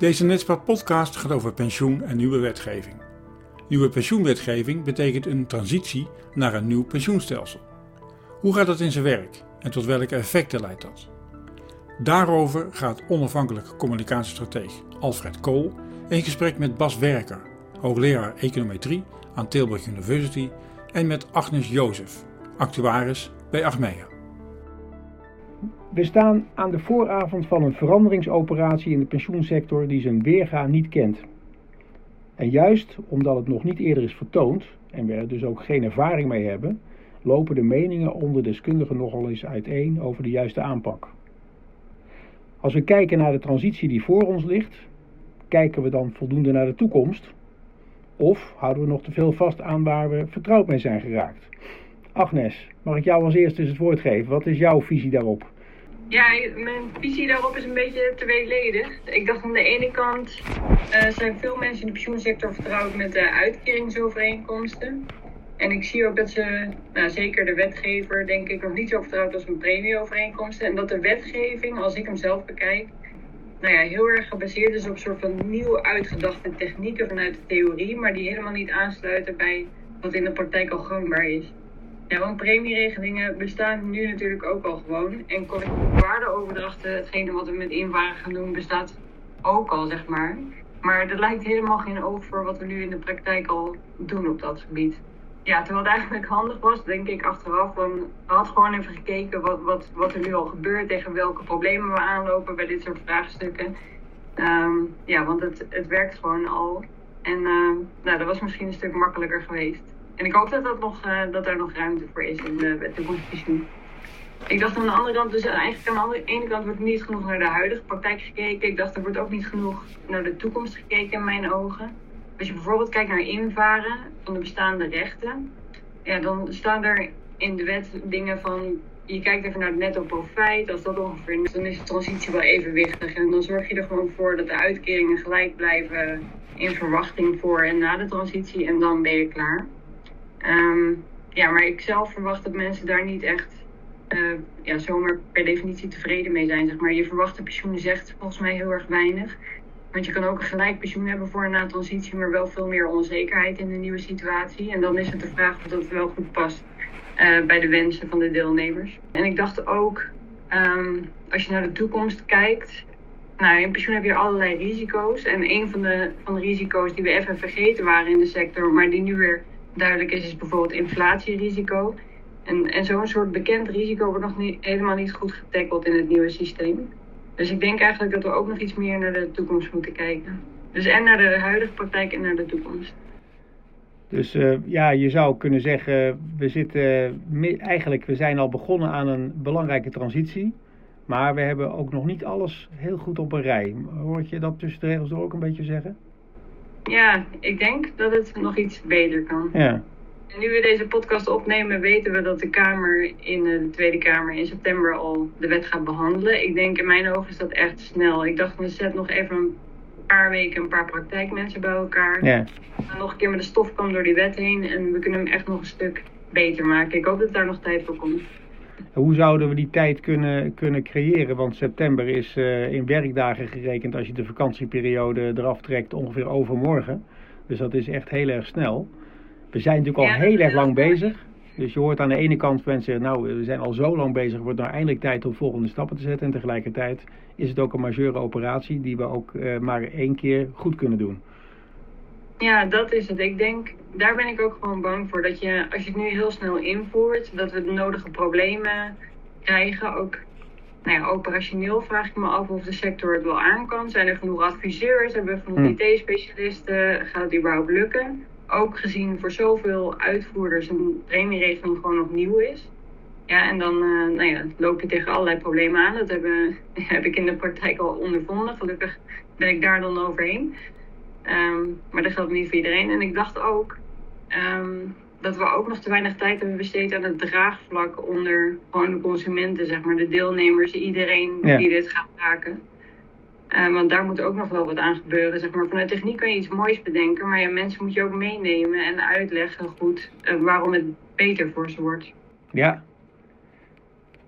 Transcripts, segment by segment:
Deze Netspad podcast gaat over pensioen en nieuwe wetgeving. Nieuwe pensioenwetgeving betekent een transitie naar een nieuw pensioenstelsel. Hoe gaat dat in zijn werk en tot welke effecten leidt dat? Daarover gaat onafhankelijke communicatiestrateeg Alfred Kool in gesprek met Bas Werker, hoogleraar econometrie aan Tilburg University, en met Agnes Jozef, actuaris bij Achmea. We staan aan de vooravond van een veranderingsoperatie in de pensioensector die zijn weerga niet kent. En juist omdat het nog niet eerder is vertoond en we er dus ook geen ervaring mee hebben, lopen de meningen onder deskundigen nogal eens uiteen over de juiste aanpak. Als we kijken naar de transitie die voor ons ligt, kijken we dan voldoende naar de toekomst? Of houden we nog te veel vast aan waar we vertrouwd mee zijn geraakt? Agnes, mag ik jou als eerste het woord geven? Wat is jouw visie daarop? Ja, mijn visie daarop is een beetje tweeledig. Ik dacht aan de ene kant uh, zijn veel mensen in de pensioensector vertrouwd met de uitkeringsovereenkomsten. En ik zie ook dat ze, nou, zeker de wetgever, denk ik, nog niet zo vertrouwd als met premieovereenkomsten. En dat de wetgeving, als ik hem zelf bekijk, nou ja, heel erg gebaseerd is op soort van nieuw uitgedachte technieken vanuit de theorie, maar die helemaal niet aansluiten bij wat in de praktijk al gangbaar is. Ja, want premieregelingen bestaan nu natuurlijk ook al gewoon. En collectieve waardeoverdrachten, hetgene wat we met inwagen gaan doen, bestaat ook al, zeg maar. Maar er lijkt helemaal geen oog voor wat we nu in de praktijk al doen op dat gebied. Ja, terwijl het eigenlijk handig was, denk ik achteraf, dan had gewoon even gekeken wat, wat, wat er nu al gebeurt, tegen welke problemen we aanlopen bij dit soort vraagstukken. Ehm, ja, want het, het werkt gewoon al. En uh, nou, dat was misschien een stuk makkelijker geweest. En ik hoop dat, dat, nog, uh, dat er nog ruimte voor is in de de Ik dacht aan de andere kant, dus eigenlijk aan de ene kant wordt niet genoeg naar de huidige praktijk gekeken. Ik dacht er wordt ook niet genoeg naar de toekomst gekeken in mijn ogen. Als je bijvoorbeeld kijkt naar invaren van de bestaande rechten, ja, dan staan er in de wet dingen van je kijkt even naar het netto profijt. Als dat ongeveer is, dan is de transitie wel evenwichtig. En dan zorg je er gewoon voor dat de uitkeringen gelijk blijven in verwachting voor en na de transitie. En dan ben je klaar. Um, ja, maar ik zelf verwacht dat mensen daar niet echt uh, ja, zomaar per definitie tevreden mee zijn. Zeg maar. Je verwachte pensioen zegt volgens mij heel erg weinig. Want je kan ook een gelijk pensioen hebben voor een na-transitie, maar wel veel meer onzekerheid in de nieuwe situatie. En dan is het de vraag of dat wel goed past uh, bij de wensen van de deelnemers. En ik dacht ook, um, als je naar de toekomst kijkt. Nou, in pensioen heb je allerlei risico's. En een van de, van de risico's die we even vergeten waren in de sector, maar die nu weer duidelijk is, is bijvoorbeeld inflatierisico. En, en zo'n soort bekend risico wordt nog niet, helemaal niet goed getackeld in het nieuwe systeem. Dus ik denk eigenlijk dat we ook nog iets meer naar de toekomst moeten kijken. Dus en naar de huidige praktijk en naar de toekomst. Dus uh, ja, je zou kunnen zeggen, we zitten eigenlijk, we zijn al begonnen aan een belangrijke transitie. Maar we hebben ook nog niet alles heel goed op een rij. Hoor je dat tussen de regels ook een beetje zeggen? Ja, ik denk dat het nog iets beter kan. Ja. En nu we deze podcast opnemen, weten we dat de Kamer in de Tweede Kamer in september al de wet gaat behandelen. Ik denk in mijn ogen is dat echt snel. Ik dacht, we zetten nog even een paar weken een paar praktijkmensen bij elkaar. Ja. Dan nog een keer met de stofkam door die wet heen en we kunnen hem echt nog een stuk beter maken. Ik hoop dat daar nog tijd voor komt. Hoe zouden we die tijd kunnen, kunnen creëren? Want september is uh, in werkdagen gerekend als je de vakantieperiode eraf trekt ongeveer overmorgen. Dus dat is echt heel erg snel. We zijn natuurlijk al heel erg lang bezig. Dus je hoort aan de ene kant mensen, nou we zijn al zo lang bezig, wordt nou eindelijk tijd om volgende stappen te zetten. En tegelijkertijd is het ook een majeure operatie die we ook uh, maar één keer goed kunnen doen. Ja, dat is het. Ik denk, daar ben ik ook gewoon bang voor. Dat je, als je het nu heel snel invoert, dat we de nodige problemen krijgen. Ook nou ja, operationeel vraag ik me af of de sector het wel aan kan. Zijn er genoeg adviseurs? Hebben we genoeg hm. IT-specialisten? Gaat het überhaupt lukken? Ook gezien voor zoveel uitvoerders een premieregeling gewoon nog nieuw is. Ja, en dan uh, nou ja, loop je tegen allerlei problemen aan. Dat hebben, heb ik in de praktijk al ondervonden. Gelukkig ben ik daar dan overheen. Um, maar dat geldt niet voor iedereen. En ik dacht ook um, dat we ook nog te weinig tijd hebben besteed aan het draagvlak onder gewoon de consumenten, zeg maar, de deelnemers, iedereen die dit gaat raken. Uh, want daar moet ook nog wel wat aan gebeuren. Zeg maar. Vanuit techniek kan je iets moois bedenken, maar ja, mensen moet je ook meenemen en uitleggen goed uh, waarom het beter voor ze wordt. Ja.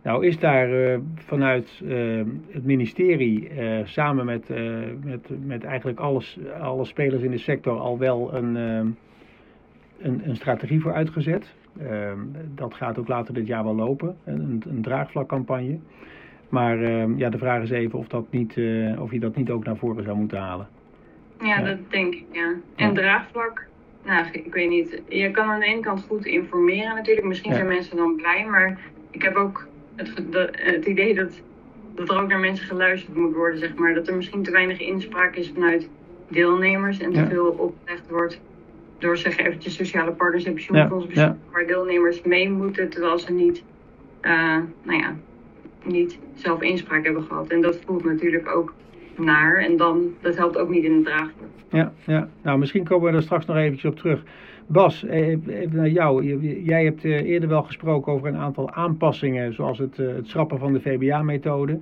Nou is daar vanuit het ministerie samen met, met, met eigenlijk alles, alle spelers in de sector al wel een, een, een strategie voor uitgezet. Ehm, dat gaat ook later dit jaar wel lopen, een, een draagvlakcampagne. Maar ehm, ja, de vraag is even of, dat niet, of je dat niet ook naar voren zou moeten halen. Ja, dat denk ik, ja. En draagvlak, nou, ik weet niet. Je kan aan de ene kant goed informeren natuurlijk. Misschien zijn mensen dan blij, maar ik heb ook het, het idee dat, dat er ook naar mensen geluisterd moet worden, zeg maar. Dat er misschien te weinig inspraak is vanuit deelnemers en te veel opgelegd wordt door zeg eventjes sociale partners en pensioenfondsen, ja. waar deelnemers mee moeten, terwijl ze niet, uh, nou ja, niet zelf inspraak hebben gehad. En dat voelt natuurlijk ook naar. En dan, dat helpt ook niet in het draagvlak. Ja, ja, nou misschien komen we er straks nog eventjes op terug. Bas, eh, even naar jou. Jij hebt eh, eerder wel gesproken over een aantal aanpassingen, zoals het, eh, het schrappen van de VBA-methode.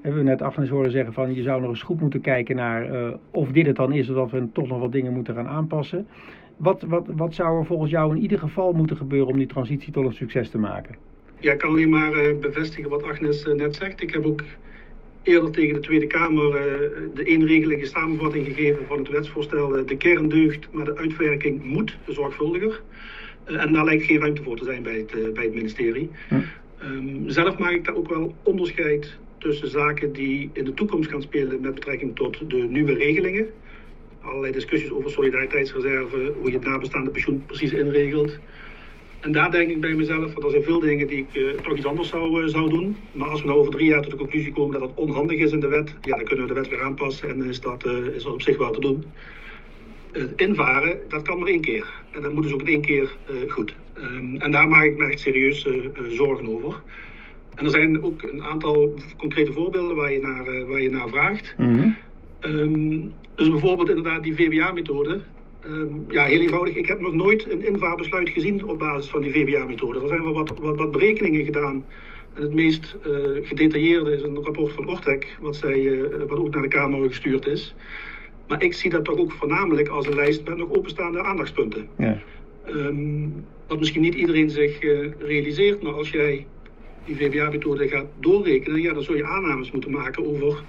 Hebben we net Agnes horen zeggen van je zou nog eens goed moeten kijken naar of dit het dan is, of dat we toch nog wat dingen moeten gaan aanpassen. Wat, wat, wat zou er volgens jou in ieder geval moeten gebeuren om die transitie tot een succes te maken? Ja, ik kan alleen maar bevestigen wat Agnes net zegt. Ik heb ook eerder tegen de Tweede Kamer uh, de eenregelige samenvatting gegeven van het wetsvoorstel. Uh, de kern deugt, maar de uitwerking moet zorgvuldiger. Uh, en daar lijkt geen ruimte voor te zijn bij het, bij het ministerie. Um, zelf maak ik daar ook wel onderscheid tussen zaken die in de toekomst gaan spelen met betrekking tot de nieuwe regelingen. Allerlei discussies over solidariteitsreserve, hoe je het nabestaande pensioen precies inregelt. En daar denk ik bij mezelf, want er zijn veel dingen die ik uh, toch iets anders zou, uh, zou doen. Maar als we nou over drie jaar tot de conclusie komen dat dat onhandig is in de wet, ja, dan kunnen we de wet weer aanpassen en is dat, uh, is dat op zich wel te doen. Het invaren, dat kan maar één keer. En dat moet dus ook in één keer goed. Um, en daar maak ik me echt serieus zorgen over. En er zijn ook een aantal concrete voorbeelden waar je naar, waar je naar vraagt. Mm -hmm. um, dus bijvoorbeeld inderdaad die VBA-methode. Um, ja, heel eenvoudig. Ik heb nog nooit een invaarbesluit gezien op basis van die VBA-methode. Er zijn wel wat, wat, wat, berekeningen gedaan. En het meest uh, gedetailleerde is een rapport van Ortek, wat, zij, uh, wat ook naar de Kamer gestuurd is. Maar ik zie dat toch ook voornamelijk als een lijst met nog openstaande aandachtspunten. Ja. Um, wat misschien niet iedereen zich uh, realiseert, maar als jij die VBA-methode gaat doorrekenen, ja, dan zul je aannames moeten maken over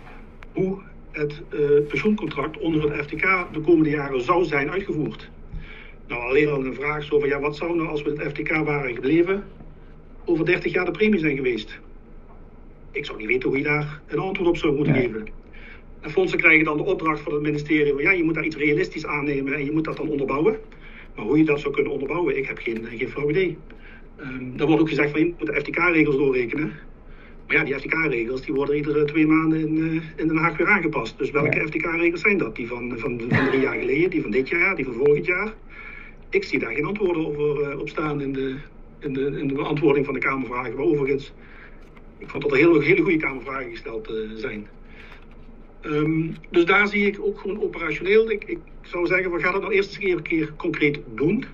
hoe het uh, pensioencontract onder het FTK de komende jaren zou zijn uitgevoerd. Nou, alleen al een vraag zo van, ja, wat zou nou als we het FTK waren gebleven, over 30 jaar de premie zijn geweest? Ik zou niet weten hoe je daar een antwoord op zou moeten geven. En fondsen krijgen dan de opdracht van het ministerie van, ja, je moet daar iets realistisch aannemen en je moet dat dan onderbouwen. Maar hoe je dat zou kunnen onderbouwen, ik heb geen, geen flauw idee. Um, er wordt ook gezegd van, je moet de FTK-regels doorrekenen. Maar ja, die FTK-regels die worden iedere twee maanden in, uh, in Den Haag weer aangepast. Dus welke FTK-regels zijn dat? Die van, van, van drie jaar geleden, die van dit jaar, die van vorig jaar? Ik zie daar geen antwoorden over uh, op staan in de, in, de, in de beantwoording van de Kamervragen. Maar overigens, ik vond dat er hele, hele goede Kamervragen gesteld uh, zijn. Um, dus daar zie ik ook gewoon operationeel. Ik, ik zou zeggen, we gaan het nou eerst eens een keer concreet doen.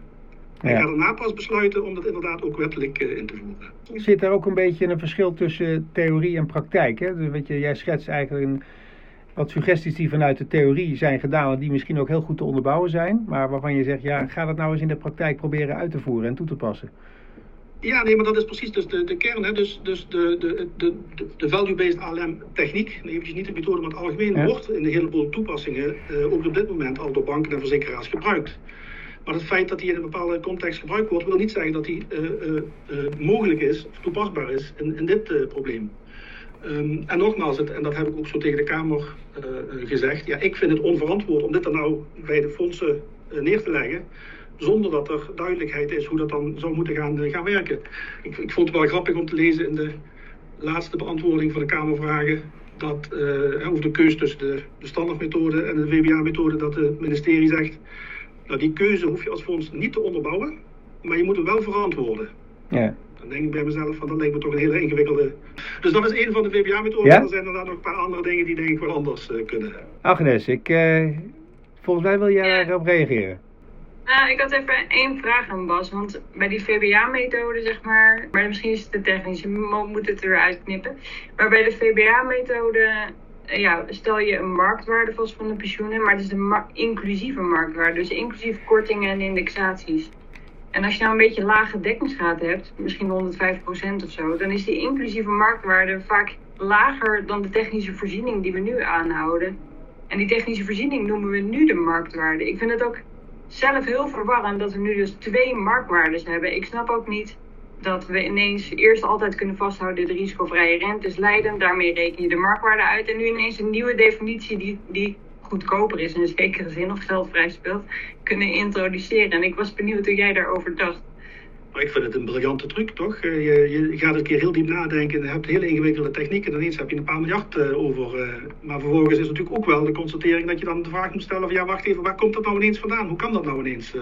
Ja. Ik ga daarna pas besluiten om dat inderdaad ook wettelijk uh, in te voeren. Zit er ook een beetje een verschil tussen theorie en praktijk? Hè? Dus weet je, jij schetst eigenlijk een, wat suggesties die vanuit de theorie zijn gedaan, en die misschien ook heel goed te onderbouwen zijn, maar waarvan je zegt, ja, ga dat nou eens in de praktijk proberen uit te voeren en toe te passen. Ja, nee, maar dat is precies dus de, de kern. Hè? Dus, dus de, de, de, de value-based ALM techniek, eventjes niet de methode, maar het algemeen ja. wordt in een heleboel toepassingen uh, ook op dit moment al door banken en verzekeraars gebruikt. Maar het feit dat die in een bepaalde context gebruikt wordt, wil niet zeggen dat die uh, uh, uh, mogelijk is of toepasbaar is in, in dit probleem. Um, en nogmaals, het, en dat heb ik ook zo tegen de Kamer gezegd, ja, ik vind het onverantwoord om dit er nou bij de fondsen neer te leggen zonder dat er duidelijkheid is hoe dat dan zou moeten gaan, gaan werken. Ik, ik, vond het wel grappig om te lezen in de laatste beantwoording van de Kamervragen dat over de keuze tussen de, de standaardmethode en de VBA-methode, dat het ministerie zegt nou, die keuze hoef je als fonds niet te onderbouwen, maar je moet hem wel verantwoorden. Ja. Dan denk ik bij mezelf van dat lijkt me toch een hele ingewikkelde. Dus dat is een van de VBA-methoden. Ja? Er zijn inderdaad nog een paar andere dingen die denk ik wel anders uh, kunnen. Agnes, ik, uh, volgens mij wil jij ja. erop reageren. Nou, ik had even één vraag aan Bas. Want bij die VBA-methode, zeg maar. Maar misschien is het te technisch, je moet het er uitknippen. Maar bij de VBA-methode ja, stel je een marktwaarde vast van de pensioenen, maar het is de inclusieve marktwaarde, dus inclusief kortingen en indexaties. En als je nou een beetje lage dekkingsgraad hebt, misschien 105% of zo, dan is die inclusieve marktwaarde vaak lager dan de technische voorziening die we nu aanhouden. En die technische voorziening noemen we nu de marktwaarde. Ik vind het ook zelf heel verwarrend dat we nu dus twee marktwaardes hebben. Ik snap ook niet dat we ineens eerst altijd kunnen vasthouden de risicovrije rente is leidend. Daarmee reken je de marktwaarde uit. En nu ineens een nieuwe definitie die, die goedkoper is in een zekere zin of geldvrij speelt, kunnen introduceren. En ik was benieuwd hoe jij daarover dacht. Ik vind het een briljante truc, toch? Eh, je, je gaat een keer heel diep nadenken. Je hebt hele ingewikkelde technieken. En ineens heb je een paar miljard uh, over. Uh, maar vervolgens is natuurlijk ook wel de constatering dat je dan de vraag moet stellen: van ja, wacht even, waar komt dat nou ineens vandaan? Hoe kan dat nou ineens?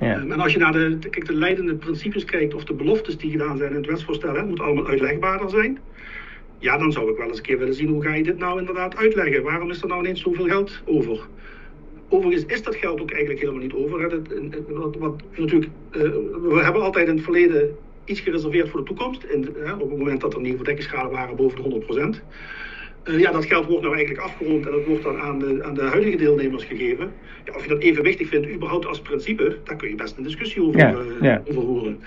En als je naar de, kijk, de leidende principes kijkt of de beloftes die gedaan zijn in het wetsvoorstel, het moet allemaal uitlegbaarder zijn. Ja, dan zou ik wel eens een keer willen zien hoe ga je dit nou inderdaad uitleggen. Waarom is er nou ineens zoveel geld over? Overigens is dat geld ook eigenlijk helemaal niet over. Hè. wat, natuurlijk, uh, we hebben altijd in het verleden iets gereserveerd voor de toekomst. Op het moment dat er nieuwe dekkingsgraden waren boven de 100 procent. Uh, ja, dat geld wordt nou eigenlijk afgerond en dat wordt dan aan de, aan de huidige deelnemers gegeven. Ja, of je dat evenwichtig vindt, überhaupt als principe, daar kun je best een discussie over, over voeren.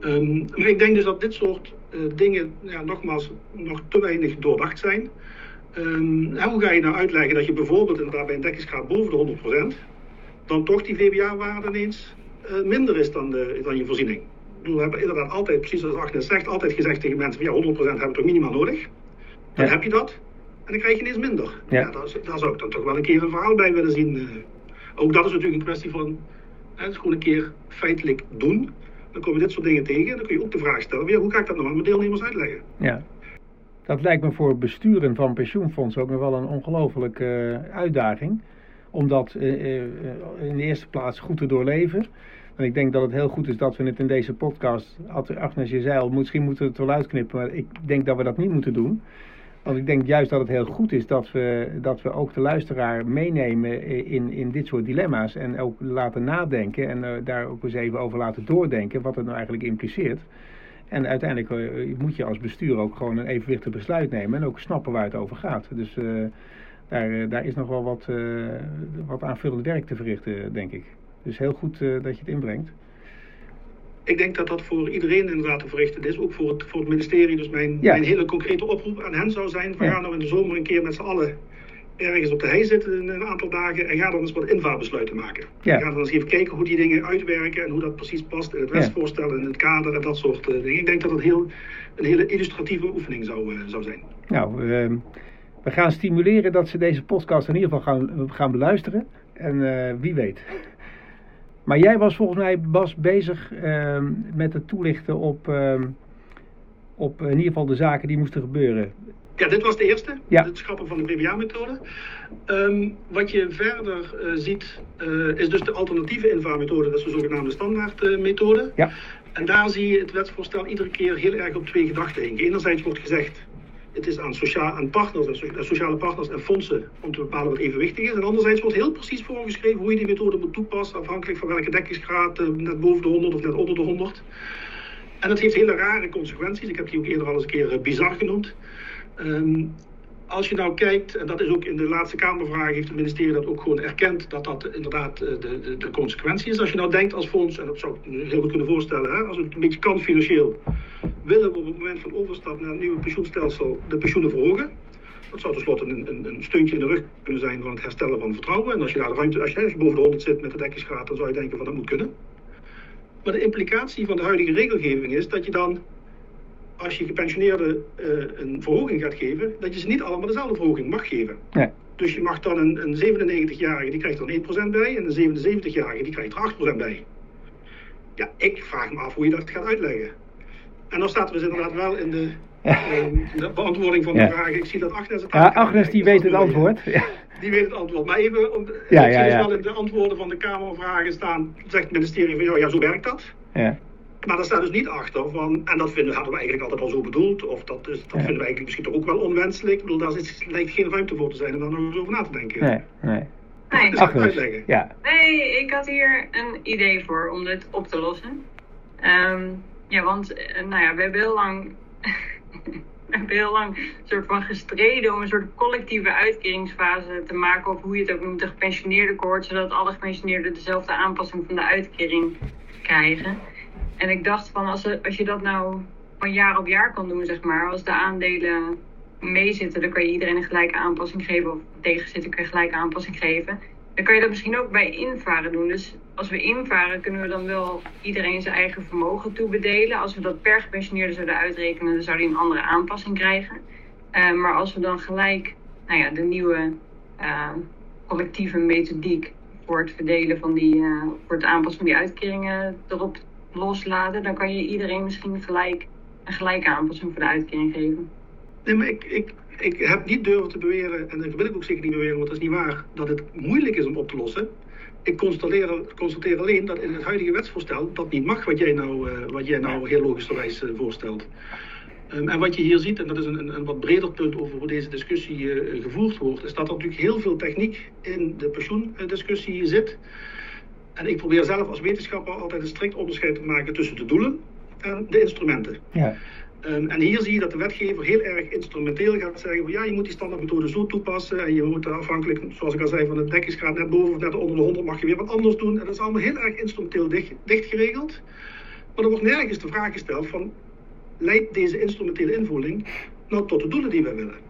Um, maar ik denk dus dat dit soort uh, dingen, ja, nogmaals, nog te weinig doordacht zijn. Um, hoe ga je nou uitleggen dat je bijvoorbeeld inderdaad bij een dekkingsgraad boven de 100%, dan toch die VBA-waarde ineens minder is dan, de, dan je voorziening? We hebben inderdaad altijd, precies zoals Agnes zegt, altijd gezegd tegen mensen: van, ja, 100% hebben we toch minimaal nodig? Dan heb je dat. En dan krijg je ineens minder. Ja. ja daar, daar, zou ik dan toch wel een keer een verhaal bij willen zien. Uh, ook dat is natuurlijk een kwestie van het gewoon een keer feitelijk doen. Dan kom je dit soort dingen tegen. Dan kun je ook de vraag stellen: weer, hoe ga ik dat nou aan mijn deelnemers uitleggen? Ja. Dat lijkt me voor besturen van pensioenfondsen ook nog wel een ongelofelijke uh, uitdaging. Om dat uh, in de eerste plaats goed te doorleven. En ik denk dat het heel goed is dat we het in deze podcast, Agnes, je zei al, misschien moeten we het wel uitknippen, maar ik denk dat we dat niet moeten doen. Want ik denk juist dat het heel goed is dat we, dat we ook de luisteraar meenemen in, in dit soort dilemma's. En ook laten nadenken en uh, daar ook eens even over laten doordenken wat het nou eigenlijk impliceert. En uiteindelijk uh, moet je als bestuur ook gewoon een evenwichtig besluit nemen en ook snappen waar het over gaat. Dus daar, daar is nog wel wat, wat aanvullend werk te verrichten, denk ik. Dus heel goed dat je het inbrengt ik denk dat dat voor iedereen inderdaad te verrichten is, ook voor het, voor het ministerie. Dus mijn, mijn hele concrete oproep aan hen zou zijn: we ja. gaan nou in de zomer een keer met z'n allen ergens op de hei zitten een aantal dagen en ga dan eens wat invaarbesluiten maken. Ja. Ga dan eens even kijken hoe die dingen uitwerken en hoe dat precies past in het wetsvoorstel, in het kader en dat soort uh, dingen. Ik denk dat dat heel, een hele illustratieve oefening zou, uh, zou zijn. Nou, uh, we gaan stimuleren dat ze deze podcast in ieder geval gaan, gaan beluisteren. En eh, wie weet. Maar jij was volgens mij Bas, bezig uh, met het toelichten op, uh, op in ieder geval de zaken die moesten gebeuren. Ja, dit was de eerste, ja. het schrappen van de BBA-methode. Um, wat je verder uh, ziet, uh, is dus de alternatieve invaarmethode, dat is de zogenaamde standaardmethode. ja. En daar zie je het wetsvoorstel iedere keer heel erg op twee gedachten heen. Enerzijds wordt gezegd, het is aan, sociaal, aan partners, sociale partners en fondsen om te bepalen wat evenwichtig is. En anderzijds wordt heel precies voorgeschreven hoe je die methode moet toepassen, afhankelijk van welke dekkingsgraad, eh, net boven de 100 of net onder de 100. En dat heeft hele rare consequenties. Ik heb die ook eerder al eens een keer uh, bizar genoemd. Um, als je nou kijkt, en dat is ook in de laatste Kamervraag, heeft het ministerie dat ook gewoon erkend dat dat inderdaad eh, de, de, de consequentie is. Als je nou denkt als fonds, en dat zou ik heel goed kunnen voorstellen, hè, als het een beetje kan financieel, willen we op het moment van overstap naar het nieuwe pensioenstelsel de pensioenen verhogen. Dat zou tenslotte een, een, een steuntje in de rug kunnen zijn van het herstellen van vertrouwen. En als je daar de ruimte, als je, boven de 100 zit met de dekkingsgraad, dan zou je denken van dat moet kunnen. Maar de implicatie van de huidige regelgeving is dat je dan als je gepensioneerden uh, een verhoging gaat geven, dat je ze niet allemaal dezelfde verhoging mag geven. Ja. Dus je mag dan een, een 97-jarige, die krijgt er 1% bij, en een 77-jarige, die krijgt er 8% bij. Ja, ik vraag me af hoe je dat gaat uitleggen. En dan staat er dus inderdaad wel in de, uh, de beantwoording van de ja. vraag. Ik zie dat Agnes het Ja, Agnes die weet het antwoord. Ja. Die weet het antwoord. Maar even, om, ja, ik zie dus wel in de antwoorden van de Kamervragen staan, zegt het ministerie van, ja, zo werkt dat. Ja. Maar daar staat dus niet achter van, en dat vinden, hadden we eigenlijk altijd al zo bedoeld, of dat, is, dat ja. vinden we eigenlijk misschien toch ook wel onwenselijk. Ik bedoel, daar is, lijkt geen ruimte voor te zijn om daar nog eens over na te denken. Nee, nee. Nee. Dus Ach, uitleggen. Ja. nee, ik had hier een idee voor om dit op te lossen. Um, ja, want nou ja, we hebben heel lang we hebben heel lang soort van gestreden om een soort collectieve uitkeringsfase te maken, of hoe je het ook noemt, de gepensioneerde koord, zodat alle gepensioneerden dezelfde aanpassing van de uitkering krijgen. En ik dacht van, als, als je dat nou van jaar op jaar kan doen, zeg maar, als de aandelen meezitten, dan kan je iedereen een gelijke aanpassing geven, of tegenzitten kan je gelijke aanpassing geven. Dan kan je dat misschien ook bij invaren doen. Dus als we invaren, kunnen we dan wel iedereen zijn eigen vermogen toebedelen. Als we dat per gepensioneerde zouden uitrekenen, dan zou die een andere aanpassing krijgen. Uh, maar als we dan gelijk nou ja, de nieuwe uh, collectieve methodiek voor het verdelen van die, uh, voor het aanpassen van die uitkeringen erop loslaten, dan kan je iedereen misschien gelijk een gelijke aanpassing voor de uitkering geven. Nee, maar ik, ik, ik heb niet durven te beweren, en dat wil ik ook zeker niet beweren, want dat is niet waar, dat het moeilijk is om op te lossen. Ik constateer, constateer alleen dat in het huidige wetsvoorstel dat niet mag wat jij nou, uh, wat jij nou heel logischerwijs uh, voorstelt. Um, en wat je hier ziet, en dat is een, een, een wat breder punt over hoe deze discussie uh, gevoerd wordt, is dat er natuurlijk heel veel techniek in de pensioendiscussie zit. En ik probeer zelf als wetenschapper altijd een strikt onderscheid te maken tussen de doelen en de instrumenten. Ja. Um, en hier zie je dat de wetgever heel erg instrumenteel gaat zeggen: van, ja, je moet die standaardmethode zo toepassen. En je moet afhankelijk, zoals ik al zei, van de dekkingsgraad net boven of net onder de 100 mag je weer wat anders doen. En dat is allemaal heel erg instrumenteel dicht, dicht geregeld. Maar er wordt nergens de vraag gesteld: van, leidt deze instrumentele invoering nou tot de doelen die wij willen?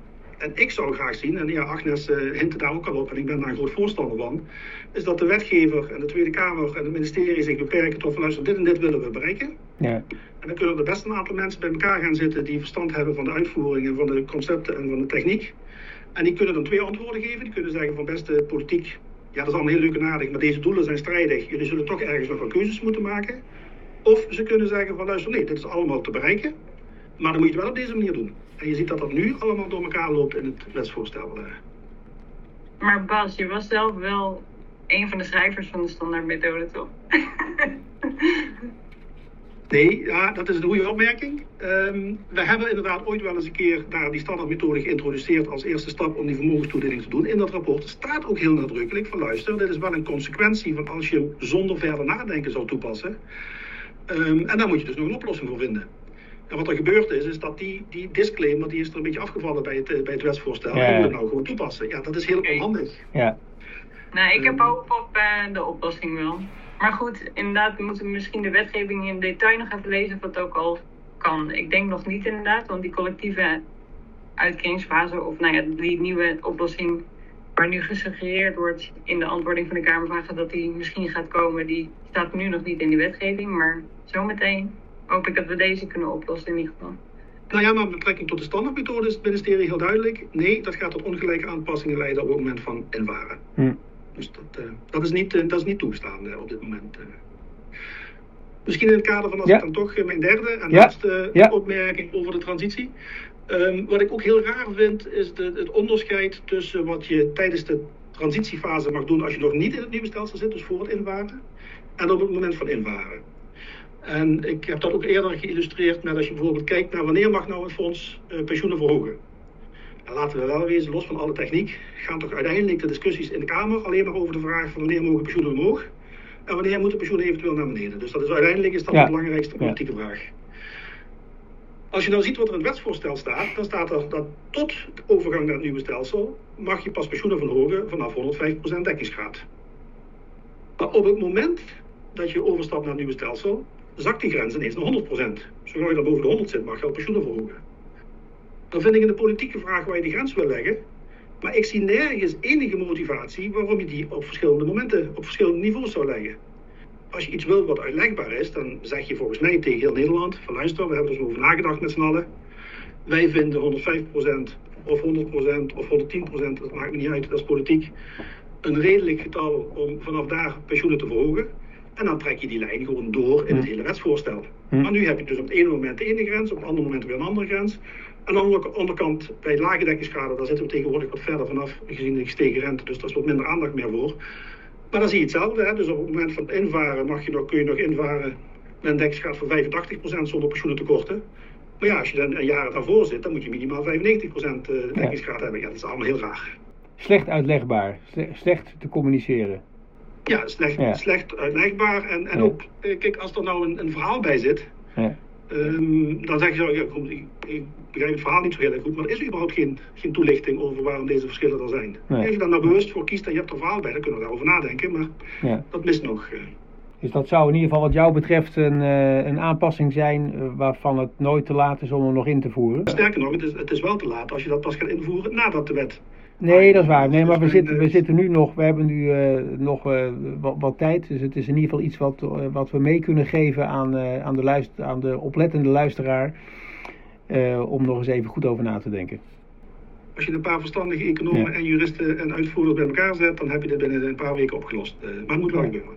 En ik zou graag zien, en ja, Agnes uh, hint daar ook al op, en ik ben daar een groot voorstander van, is dat de wetgever en de Tweede Kamer en het ministerie zich beperken tot van luister, dit en dit willen we bereiken. Ja. En dan kunnen er best een aantal mensen bij elkaar gaan zitten die verstand hebben van de uitvoering en van de concepten en van de techniek. En die kunnen dan twee antwoorden geven. Die kunnen zeggen van beste politiek, ja dat is allemaal heel leuk en aardig, maar deze doelen zijn strijdig. Jullie zullen toch ergens nog wel keuzes moeten maken. Of ze kunnen zeggen van luister, nee, dit is allemaal te bereiken. Maar dan moet je het wel op deze manier doen. En je ziet dat dat nu allemaal door elkaar loopt in het wetsvoorstel. Maar Bas, je was zelf wel een van de schrijvers van de standaardmethode, toch? Nee, ja, dat is een goede opmerking. Um, we hebben inderdaad ooit wel eens een keer daar die standaardmethode geïntroduceerd als eerste stap om die vermogenstoedeling te doen. In dat rapport staat ook heel nadrukkelijk van luister, dit is wel een consequentie van als je zonder verder nadenken zou toepassen. Um, en daar moet je dus nog een oplossing voor vinden. En wat er gebeurd is, is dat die, die disclaimer die is er een beetje afgevallen bij het, bij het wetsvoorstel. Ja. En moet het nou gewoon toepassen. Ja, dat is heel onhandig. Ja. Nou, ik heb hoop op uh, de oplossing wel. Maar goed, inderdaad, we moeten misschien de wetgeving in detail nog even lezen of dat ook al kan. Ik denk nog niet inderdaad, want die collectieve uitkeringsfase, of nou ja, die nieuwe oplossing waar nu gesuggereerd wordt in de antwoording van de Kamervragen dat die misschien gaat komen, die staat nu nog niet in die wetgeving. Maar zometeen hoop ik dat we deze kunnen oplossen in ieder geval. Nou ja, maar met betrekking tot de standaardmethode is het ministerie heel duidelijk. Nee, dat gaat tot ongelijke aanpassingen leiden op het moment van invaren. Hm. Dus dat, uh, dat, is niet, uh, dat is niet toegestaan uh, op dit moment. Misschien in het kader van als Ja. ik dan toch mijn derde en Ja. laatste Ja. opmerking over de transitie. Ehm, wat ik ook heel raar vind, is de, het onderscheid tussen wat je tijdens de transitiefase mag doen als je nog niet in het nieuwe stelsel zit, dus voor het invaren, en op het moment van invaren. En ik heb dat ook eerder geïllustreerd met als je bijvoorbeeld kijkt naar wanneer mag nou een fonds eh, pensioenen verhogen. En laten we wel wezen, los van alle techniek, gaan toch uiteindelijk de discussies in de Kamer alleen maar over de vraag van wanneer mogen pensioenen omhoog en wanneer moeten pensioenen eventueel naar beneden. Dus dat is uiteindelijk is dat Ja. de belangrijkste politieke vraag. Als je nou ziet wat er in het wetsvoorstel staat, dan staat er dat tot de overgang naar het nieuwe stelsel mag je pas pensioenen verhogen vanaf 105% dekkingsgraad. Maar op het moment dat je overstapt naar het nieuwe stelsel, zakt die grens ineens naar 100%. Zolang je dan boven de 100 zit, mag je al pensioenen verhogen. Dan vind ik in de politieke vraag waar je die grens wil leggen. Maar ik zie nergens enige motivatie waarom je die op verschillende momenten, op verschillende niveaus zou leggen. Als je iets wil wat uitlegbaar is, dan zeg je volgens mij tegen heel Nederland: van luister, we hebben er eens over nagedacht met z'n allen. Wij vinden 105% of 100% of 110%, dat maakt me niet uit, dat is politiek, een redelijk getal om vanaf daar pensioenen te verhogen. En dan trek je die lijn gewoon door in het hele wetsvoorstel. Hm. Maar nu heb je dus op het ene moment de ene grens, op het andere moment weer een andere grens. En aan de andere kant, bij lage dekkingsgraden, daar zitten we tegenwoordig wat verder vanaf, gezien de gestegen rente. Dus daar is wat minder aandacht meer voor. Maar dan zie je hetzelfde. Hè? Dus op het moment van het invaren mag je nog, kun je nog invaren met een dekkingsgraad van 85% zonder pensioenentekorten. Maar ja, als je dan een jaar daarvoor zit, dan moet je minimaal 95% eh, dekkingsgraad hebben. Ja, dat is allemaal heel raar. Slecht uitlegbaar, sle- slecht te communiceren. Ja, slecht, Ja. slecht uitlegbaar. En, en Ja. ook, eh, kijk, als er nou een, een verhaal bij zit, Ja. Ehm, dan zeg je zo, ja, ik, ik, begrijp het verhaal niet zo heel erg goed, maar er is überhaupt geen, geen toelichting over waarom deze verschillen er zijn. Nee. Als je dan nou bewust voor kiest en je hebt er verhaal bij, dan kunnen we daarover nadenken, maar Ja. dat mist nog. eh. Dus dat zou in ieder geval wat jou betreft een, eh, een aanpassing zijn eh, waarvan het nooit te laat is om er nog in te voeren. Sterker nog, het is, het is wel te laat als je dat pas gaat invoeren nadat de wet. Nee, dat is waar. Nee, maar we zitten, we zitten nu nog, we hebben nu eh, nog eh, wat, wat tijd. Dus het is in ieder geval iets wat, eh, wat we mee kunnen geven aan, aan, de, luister, aan de oplettende luisteraar. om nog eens even goed over na te denken. Als je een paar verstandige economen Ja. en juristen en uitvoerders bij elkaar zet, dan heb je dit binnen een paar weken opgelost. Maar het moet wel gebeuren.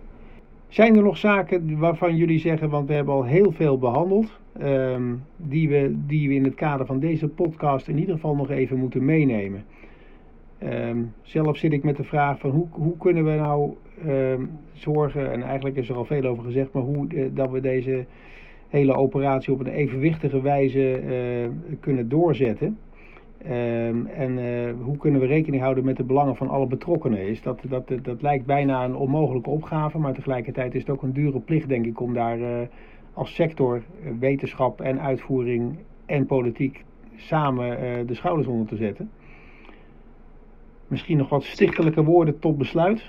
Zijn er nog zaken waarvan jullie zeggen, want we hebben al heel veel behandeld, ehm, die, we, die we in het kader van deze podcast in ieder geval nog even moeten meenemen? Ehm, zelf zit ik met de vraag van hoe, hoe kunnen we nou ehm, zorgen, en eigenlijk is er al veel over gezegd, maar hoe eh, dat we deze hele operatie op een evenwichtige wijze eh, kunnen doorzetten. Ehm, en eh, hoe kunnen we rekening houden met de belangen van alle betrokkenen? Is dat, dat, dat lijkt bijna een onmogelijke opgave, maar tegelijkertijd is het ook een dure plicht, denk ik, om daar als sector, wetenschap en uitvoering en politiek samen de schouders onder te zetten. Misschien nog wat stichtelijke woorden tot besluit.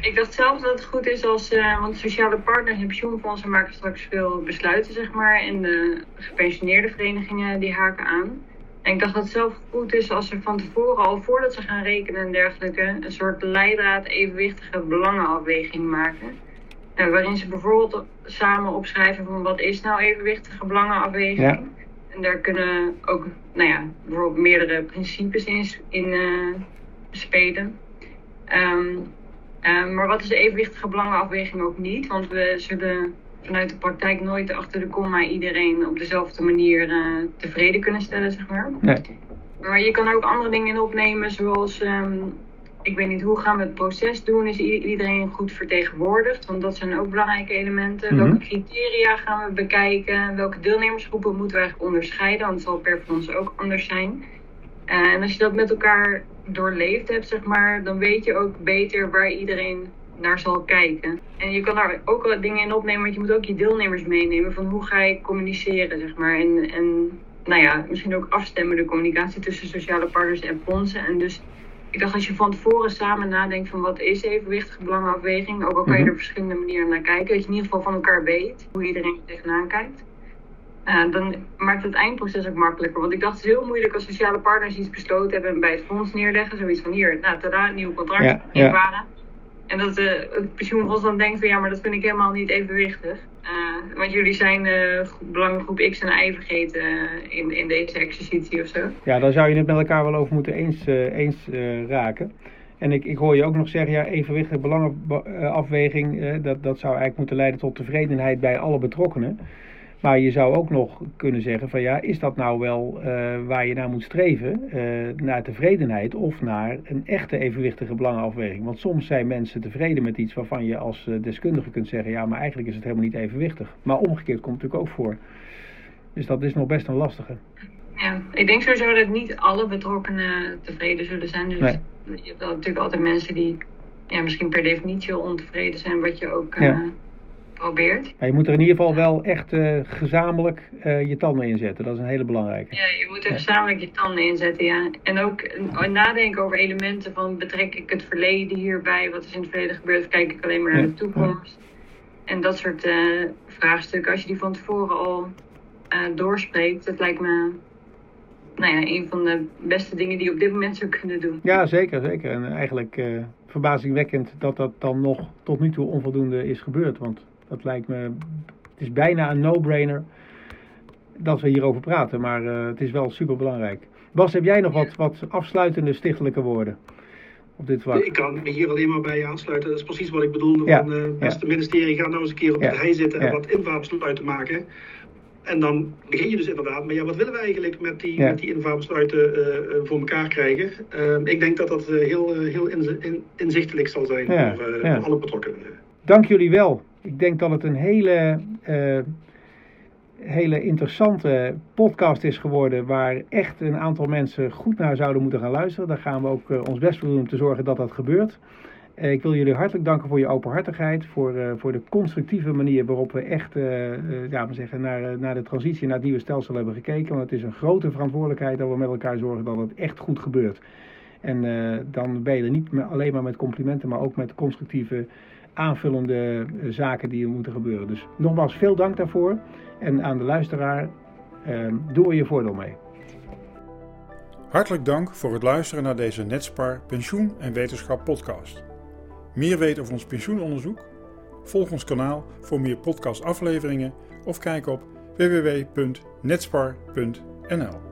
Ik dacht zelf dat het goed is als, eh, want sociale partners en pensioenfondsen maken straks veel besluiten, zeg maar. En de gepensioneerde verenigingen die haken aan. En ik dacht dat het zelf goed is als ze van tevoren, al voordat ze gaan rekenen en dergelijke, een soort leidraad evenwichtige belangenafweging maken. Eh, waarin ze bijvoorbeeld samen opschrijven van wat is nou evenwichtige belangenafweging. Ja. En daar kunnen ook, nou ja, bijvoorbeeld meerdere principes in, in eh, spelen. Ehm, eh, maar wat is de evenwichtige belangenafweging ook niet? Want we zullen vanuit de praktijk nooit achter de komma iedereen op dezelfde manier eh, tevreden kunnen stellen, zeg maar. Nee. Maar je kan er ook andere dingen in opnemen, zoals, ehm, ik weet niet, hoe gaan we het proces doen? Is iedereen goed vertegenwoordigd? Want dat zijn ook belangrijke elementen. Mhm. Welke criteria gaan we bekijken? Welke deelnemersgroepen moeten we eigenlijk onderscheiden? Want het zal per fonds ook anders zijn. Eh, en als je dat met elkaar doorleefd hebt, zeg maar, dan weet je ook beter waar iedereen naar zal kijken. En je kan daar ook wel dingen in opnemen, want je moet ook je deelnemers meenemen van hoe ga je communiceren, zeg maar. En, en nou ja, misschien ook afstemmen de communicatie tussen sociale partners en fondsen. En dus ik dacht, als je van tevoren samen nadenkt van wat is evenwichtige belangenafweging, ook al kan je Mhm. er op verschillende manieren naar kijken, dat je in ieder geval van elkaar weet hoe iedereen er tegenaan kijkt. Eh, dan maakt het eindproces ook makkelijker. Want ik dacht, het is heel moeilijk als sociale partners iets besloten hebben en bij het fonds neerleggen. Zoiets van hier, nou, tada, nieuw contract, Ja, ja. En dat eh, het pensioenfonds dan denkt van ja, maar dat vind ik helemaal niet evenwichtig. Eh, want jullie zijn eh belangengroep X en Y vergeten in, in deze exercitie of zo. Ja, daar zou je het met elkaar wel over moeten eens, eens raken. En ik, ik hoor je ook nog zeggen, ja, evenwichtige belangenafweging, dat, dat zou eigenlijk moeten leiden tot tevredenheid bij alle betrokkenen. Maar je zou ook nog kunnen zeggen van ja, is dat nou wel eh, waar je naar moet streven? eh, naar tevredenheid of naar een echte evenwichtige belangenafweging? Want soms zijn mensen tevreden met iets waarvan je als eh, deskundige kunt zeggen, ja, maar eigenlijk is het helemaal niet evenwichtig. Maar omgekeerd komt het natuurlijk ook voor. Dus dat is nog best een lastige. Ja, ik denk sowieso dat niet alle betrokkenen tevreden zullen zijn. Dus Nee. je hebt natuurlijk altijd mensen die ja, misschien per definitie ontevreden zijn, wat je ook Ja. Maar je moet er in ieder geval wel echt eh, gezamenlijk eh, je tanden in zetten. Dat is een hele belangrijke. Ja, je moet er gezamenlijk je tanden inzetten, ja. En ook eh, nadenken over elementen van betrek ik het verleden hierbij, wat is in het verleden gebeurd, of kijk ik alleen maar naar Ja. de toekomst. En dat soort vraagstukken, als je die van tevoren al doorspreekt, dat lijkt me nou ja, een van de beste dingen die je op dit moment zou kunnen doen. Ja, zeker, zeker. En eigenlijk verbazingwekkend dat dat dan nog tot nu toe onvoldoende is gebeurd. Want dat lijkt me, het is bijna een no-brainer dat we hierover praten. Maar eh, het is wel super belangrijk. Bas, heb jij nog wat, wat afsluitende stichtelijke woorden op dit vlak? Ik kan me hier alleen maar bij aansluiten. Dat is precies wat ik bedoelde. Ja, Van, eh beste ministerie, ga nou eens een keer op Ja, de hei zitten en wat invaarbesluiten maken. En dan begin je dus inderdaad met, ja, wat willen we eigenlijk met die, Ja. met die invaarbesluiten eh, voor elkaar krijgen? Eh, ik denk dat dat heel, heel inzi- in- inzichtelijk zal zijn Ja, voor, ja. voor alle betrokkenen. Dank jullie wel. Ik denk dat het een hele, eh, hele interessante podcast is geworden. Waar echt een aantal mensen goed naar zouden moeten gaan luisteren. Daar gaan we ook eh, ons best voor doen om te zorgen dat dat gebeurt. Eh, ik wil jullie hartelijk danken voor je openhartigheid, voor, voor de constructieve manier waarop we echt ja, we zeggen, naar, naar de transitie naar het nieuwe stelsel hebben gekeken. Want het is een grote verantwoordelijkheid dat we met elkaar zorgen dat het echt goed gebeurt. En dan ben je er niet alleen maar met complimenten, maar ook met constructieve aanvullende zaken die er moeten gebeuren. Dus nogmaals veel dank daarvoor. En aan de luisteraar, doe er je voordeel mee. Hartelijk dank voor het luisteren naar deze Netspar Pensioen en Wetenschap podcast. Meer weten over ons pensioenonderzoek? Volg ons kanaal voor meer podcastafleveringen of kijk op www.netspar.nl.